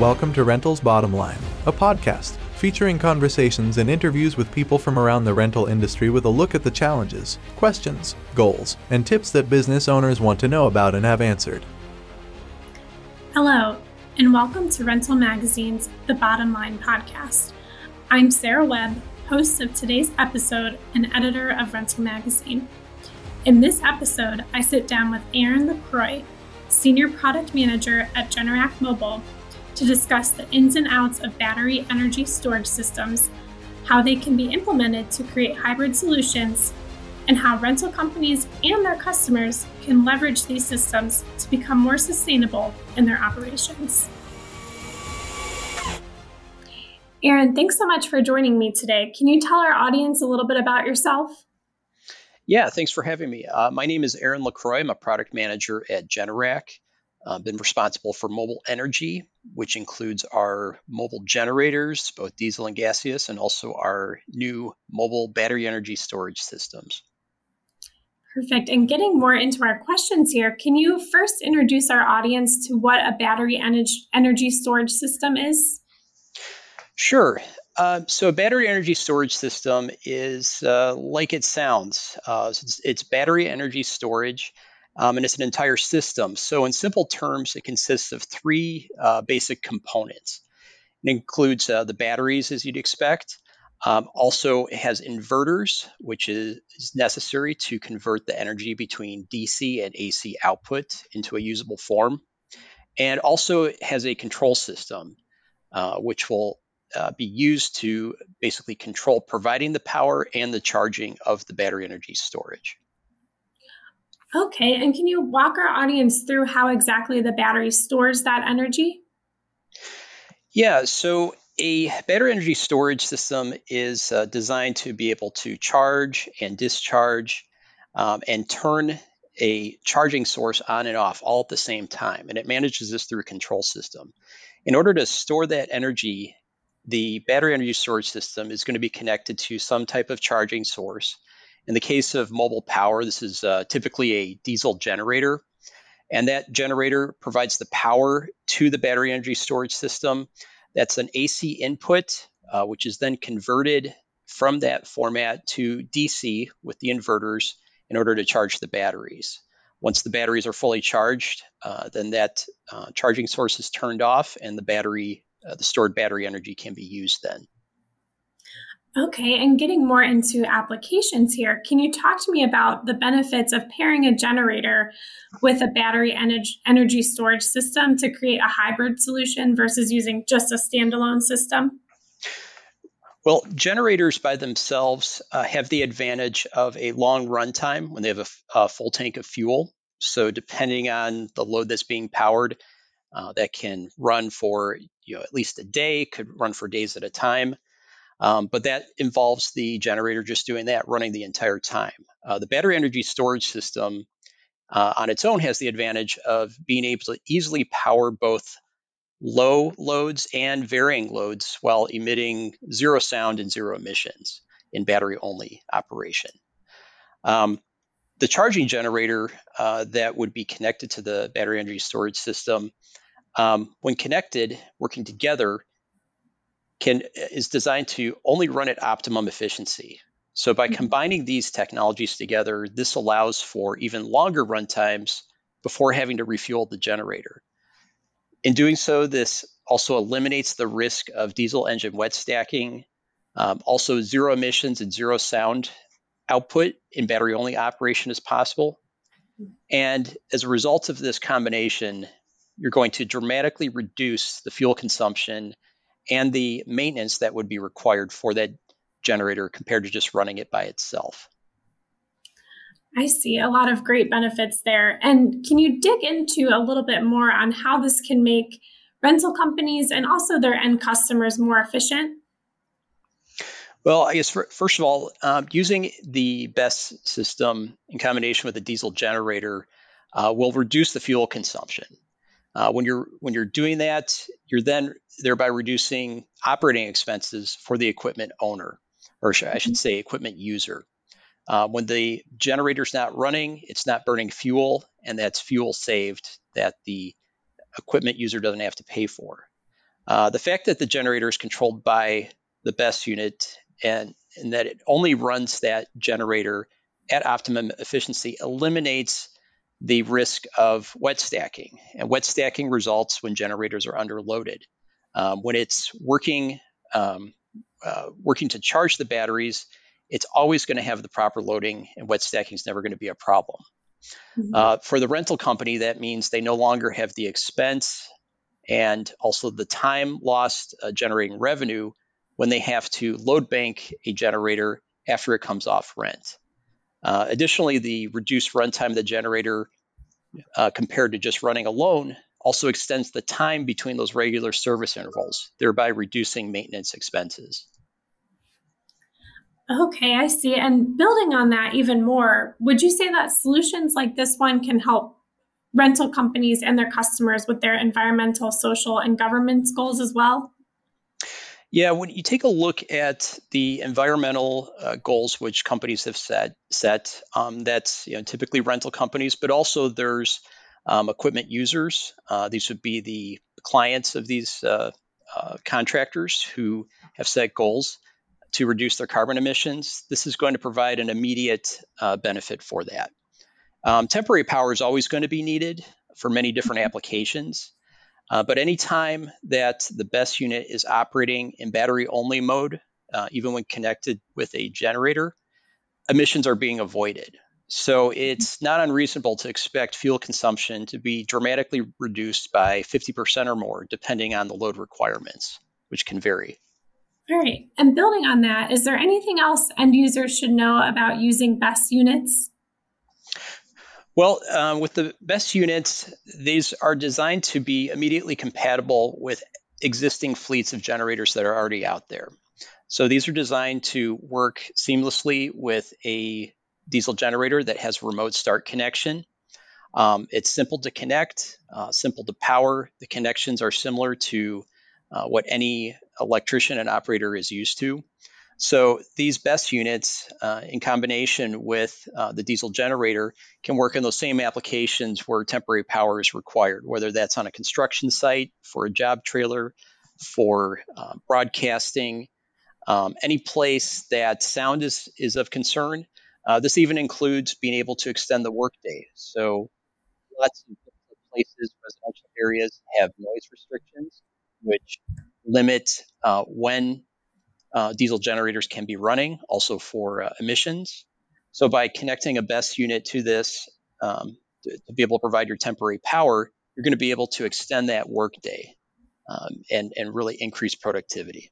Welcome to Rentals Bottom Line, a podcast featuring conversations and interviews with people from around the rental industry with a look at the challenges, questions, goals, and tips that business owners want to know about and have answered. Hello, and welcome to Rental Magazine's The Bottom Line podcast. I'm Sarah Webb, host of today's episode and editor of Rental Magazine. In this episode, I sit down with Aaron LaCroix, Senior Product Manager at Generac Mobile, to discuss the ins and outs of battery energy storage systems, how they can be implemented to create hybrid solutions, and how rental companies and their customers can leverage these systems to become more sustainable in their operations. Aaron, thanks so much for joining me today. Can you tell our audience a little bit about yourself? Yeah, thanks for having me. Uh, my name is Aaron LaCroix. I'm a product manager at Generac. I've been responsible for mobile energy, which includes our mobile generators, both diesel and gaseous, and also our new mobile battery energy storage systems. Perfect. And getting more into our questions here, can you first introduce our audience to what a battery energy storage system is? Sure. Uh, so, a battery energy storage system is uh, like it sounds. Uh, it's, it's, battery energy storage um, and it's an entire system. So, in simple terms, it consists of three uh, basic components. It includes uh, the batteries, as you'd expect. Um, also, it has inverters, which is, is, necessary to convert the energy between DC and AC output into a usable form. And also, it has a control system, uh, which will uh, be used to basically control providing the power and the charging of the battery energy storage. Okay, and can you walk our audience through how exactly the battery stores that energy? Yeah, so a battery energy storage system is uh, designed to be able to charge and discharge um, and turn a charging source on and off all at the same time. And it manages this through a control system. In order to store that energy, the battery energy storage system is going to be connected to some type of charging source in the case of mobile power, this is uh, typically a diesel generator, and that generator provides the power to the battery energy storage system. That's an AC input, uh, which is then converted from that format to DC with the inverters in order to charge the batteries. Once the batteries are fully charged, uh, then that uh, charging source is turned off and the battery, uh, the stored battery energy can be used then. Okay, and getting more into applications here, can you talk to me about the benefits of pairing a generator with a battery energy storage system to create a hybrid solution versus using just a standalone system? Well, generators by themselves uh, have the advantage of a long runtime when they have a, a, full tank of fuel. So, depending on the load that's being powered, uh, that can run for you know at least a day, could run for days at a time. Um, but that involves the generator just doing that, running the entire time. Uh, the battery energy storage system uh, on its own has the advantage of being able to easily power both low loads and varying loads while emitting zero sound and zero emissions in battery only operation. Um, the charging generator uh, that would be connected to the battery energy storage system, um, when connected, working together, can is designed to only run at optimum efficiency. So by mm-hmm. combining these technologies together, this allows for even longer run times before having to refuel the generator. In doing so, this also eliminates the risk of diesel engine wet stacking, um, also zero emissions and zero sound output in battery only operation is possible. And as a result of this combination, you're going to dramatically reduce the fuel consumption and the maintenance that would be required for that generator compared to just running it by itself. I see a lot of great benefits there. And can you dig into a little bit more on how this can make rental companies and also their end customers more efficient? Well, I guess for, first of all, um, using the BESS system in combination with a diesel generator uh, will reduce the fuel consumption. Uh, when you're when you're doing that, you're then thereby reducing operating expenses for the equipment owner, or I should mm-hmm. say, equipment user. Uh, when the generator's not running, it's not burning fuel, and that's fuel saved that the equipment user doesn't have to pay for. Uh, the fact that the generator is controlled by the BESS unit and, and that it only runs that generator at optimum efficiency eliminates the risk of wet stacking. And wet stacking results when generators are underloaded. Um, when it's working um, uh, working to charge the batteries, it's always going to have the proper loading, and wet stacking is never going to be a problem. Mm-hmm. Uh, for the rental company, that means they no longer have the expense and also the time lost uh, generating revenue when they have to load bank a generator after it comes off rent. Uh, additionally, the reduced runtime of the generator uh, compared to just running alone also extends the time between those regular service intervals, thereby reducing maintenance expenses. Okay, I see. And building on that even more, would you say that solutions like this one can help rental companies and their customers with their environmental, social, and governance goals as well? Yeah, when you take a look at the environmental uh, goals which companies have set, set um, that's you know, typically rental companies, but also there's um, equipment users. Uh, these would be the clients of these uh, uh contractors who have set goals to reduce their carbon emissions. This is going to provide an immediate uh, benefit for that. Um, temporary power is always going to be needed for many different mm-hmm. applications. Uh, but anytime that the BESS unit is operating in battery only mode, uh, even when connected with a generator, emissions are being avoided. So it's not unreasonable to expect fuel consumption to be dramatically reduced by 50% or more, depending on the load requirements, which can vary. All right. And building on that, is there anything else end users should know about using BESS units? Well, um, with the BESS units, these are designed to be immediately compatible with existing fleets of generators that are already out there. So these are designed to work seamlessly with a diesel generator that has remote start connection. Um, it's simple to connect, uh, simple to power. The connections are similar to uh, what any electrician and operator is used to. So these BESS units, uh, in combination with uh, the diesel generator, can work in those same applications where temporary power is required, whether that's on a construction site, for a job trailer, for uh, broadcasting, um, any place that sound is, is of concern. Uh, this even includes being able to extend the workday. So lots of places, residential areas have noise restrictions, which limit uh, when uh, diesel generators can be running, also for uh, emissions. So by connecting a BESS unit to this um, to, to, be able to provide your temporary power, you're going to be able to extend that workday um, and, and really increase productivity.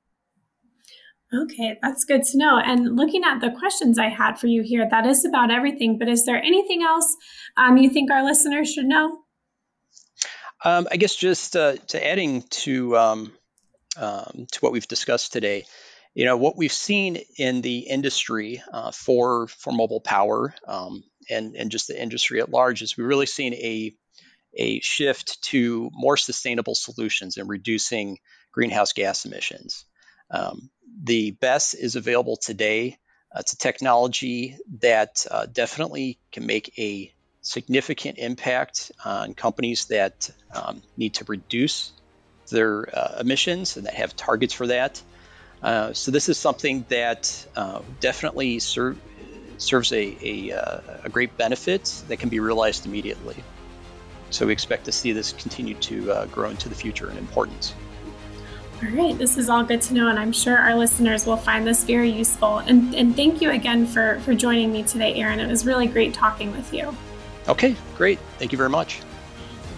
Okay, that's good to know. And looking at the questions I had for you here, that is about everything. But is there anything else um, you think our listeners should know? Um, I guess just uh, to adding to um, um, to what we've discussed today, You know what we've seen in the industry uh, for for mobile power um, and and just the industry at large is we've really seen a a shift to more sustainable solutions and reducing greenhouse gas emissions. Um, the BESS is available today. It's a technology that uh, definitely can make a significant impact on companies that um, need to reduce their uh, emissions and that have targets for that. Uh, so this is something that uh, definitely ser- serves a, a, uh, a, great benefit that can be realized immediately. So we expect to see this continue to uh, grow into the future in importance. All right, this is all good to know, and I'm sure our listeners will find this very useful. And, and thank you again for, for joining me today, Aaron. It was really great talking with you. Okay, great. Thank you very much.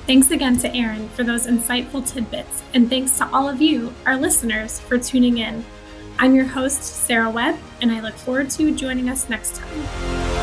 Thanks again to Aaron for those insightful tidbits, and thanks to all of you, our listeners, for tuning in. I'm your host, Sarah Webb, and I look forward to joining us next time.